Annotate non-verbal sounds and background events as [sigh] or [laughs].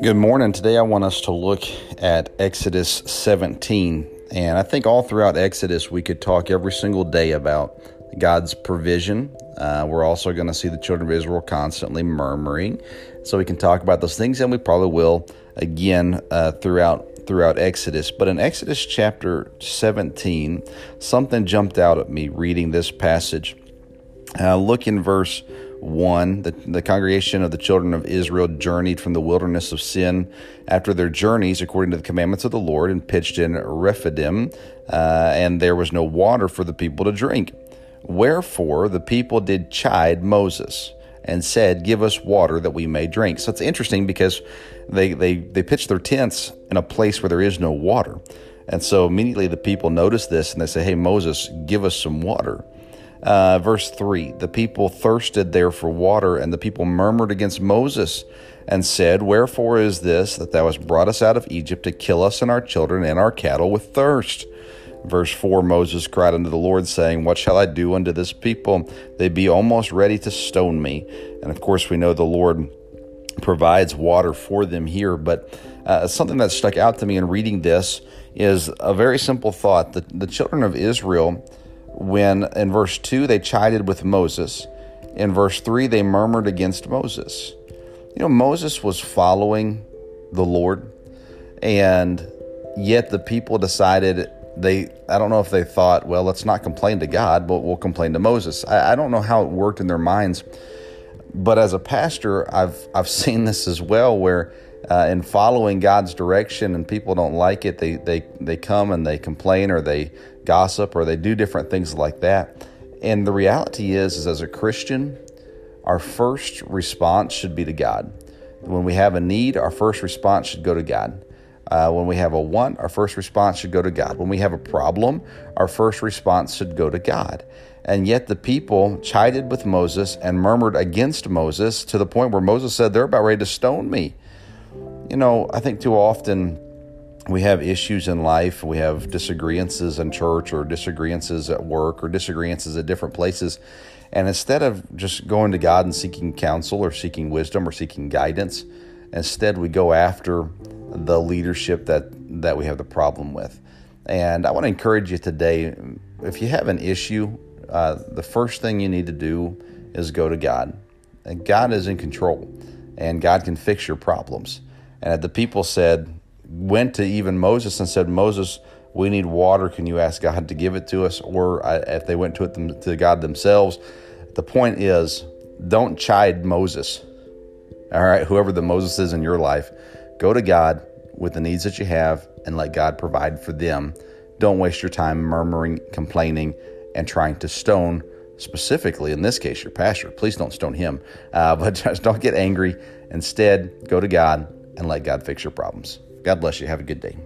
Good morning. Today I want us to look at Exodus 17. And I think all throughout Exodus we could talk every single day about God's provision. Uh, we're also going to see the children of Israel constantly murmuring. So we can talk about those things, and we probably will again uh, throughout throughout Exodus. But in Exodus chapter 17, something jumped out at me reading this passage. Uh, look in verse 1 the, the congregation of the children of Israel journeyed from the wilderness of sin after their journeys according to the commandments of the Lord and pitched in Rephidim, uh, and there was no water for the people to drink. Wherefore the people did chide Moses and said, Give us water that we may drink. So it's interesting because they, they, they pitched their tents in a place where there is no water. And so immediately the people notice this and they say, Hey, Moses, give us some water. Uh, verse 3 The people thirsted there for water, and the people murmured against Moses and said, Wherefore is this that thou hast brought us out of Egypt to kill us and our children and our cattle with thirst? Verse 4 Moses cried unto the Lord, saying, What shall I do unto this people? They be almost ready to stone me. And of course, we know the Lord provides water for them here. But uh, something that stuck out to me in reading this is a very simple thought. The, the children of Israel when in verse 2 they chided with Moses. In verse 3 they murmured against Moses. You know, Moses was following the Lord, and yet the people decided they, I don't know if they thought, well, let's not complain to God, but we'll complain to Moses. I, I don't know how it worked in their minds, but as a pastor, I've, I've [laughs] seen this as well where uh, in following God's direction and people don't like it, they, they, they come and they complain or they gossip or they do different things like that. And the reality is, is as a Christian, our first response should be to God. When we have a need, our first response should go to God. Uh, when we have a want, our first response should go to God. When we have a problem, our first response should go to God. And yet the people chided with Moses and murmured against Moses to the point where Moses said, They're about ready to stone me. You know, I think too often we have issues in life. We have disagreements in church or disagreements at work or disagreements at different places. And instead of just going to God and seeking counsel or seeking wisdom or seeking guidance, instead we go after the leadership that, that we have the problem with. And I want to encourage you today if you have an issue, uh, the first thing you need to do is go to God. And God is in control, and God can fix your problems. And the people said, went to even Moses and said, Moses, we need water. Can you ask God to give it to us? Or if they went to it to God themselves, the point is, don't chide Moses. All right, whoever the Moses is in your life, go to God with the needs that you have and let God provide for them. Don't waste your time murmuring, complaining, and trying to stone, specifically in this case, your pastor. Please don't stone him, uh, [laughs] but just don't get angry. Instead, go to God and let God fix your problems. God bless you. Have a good day.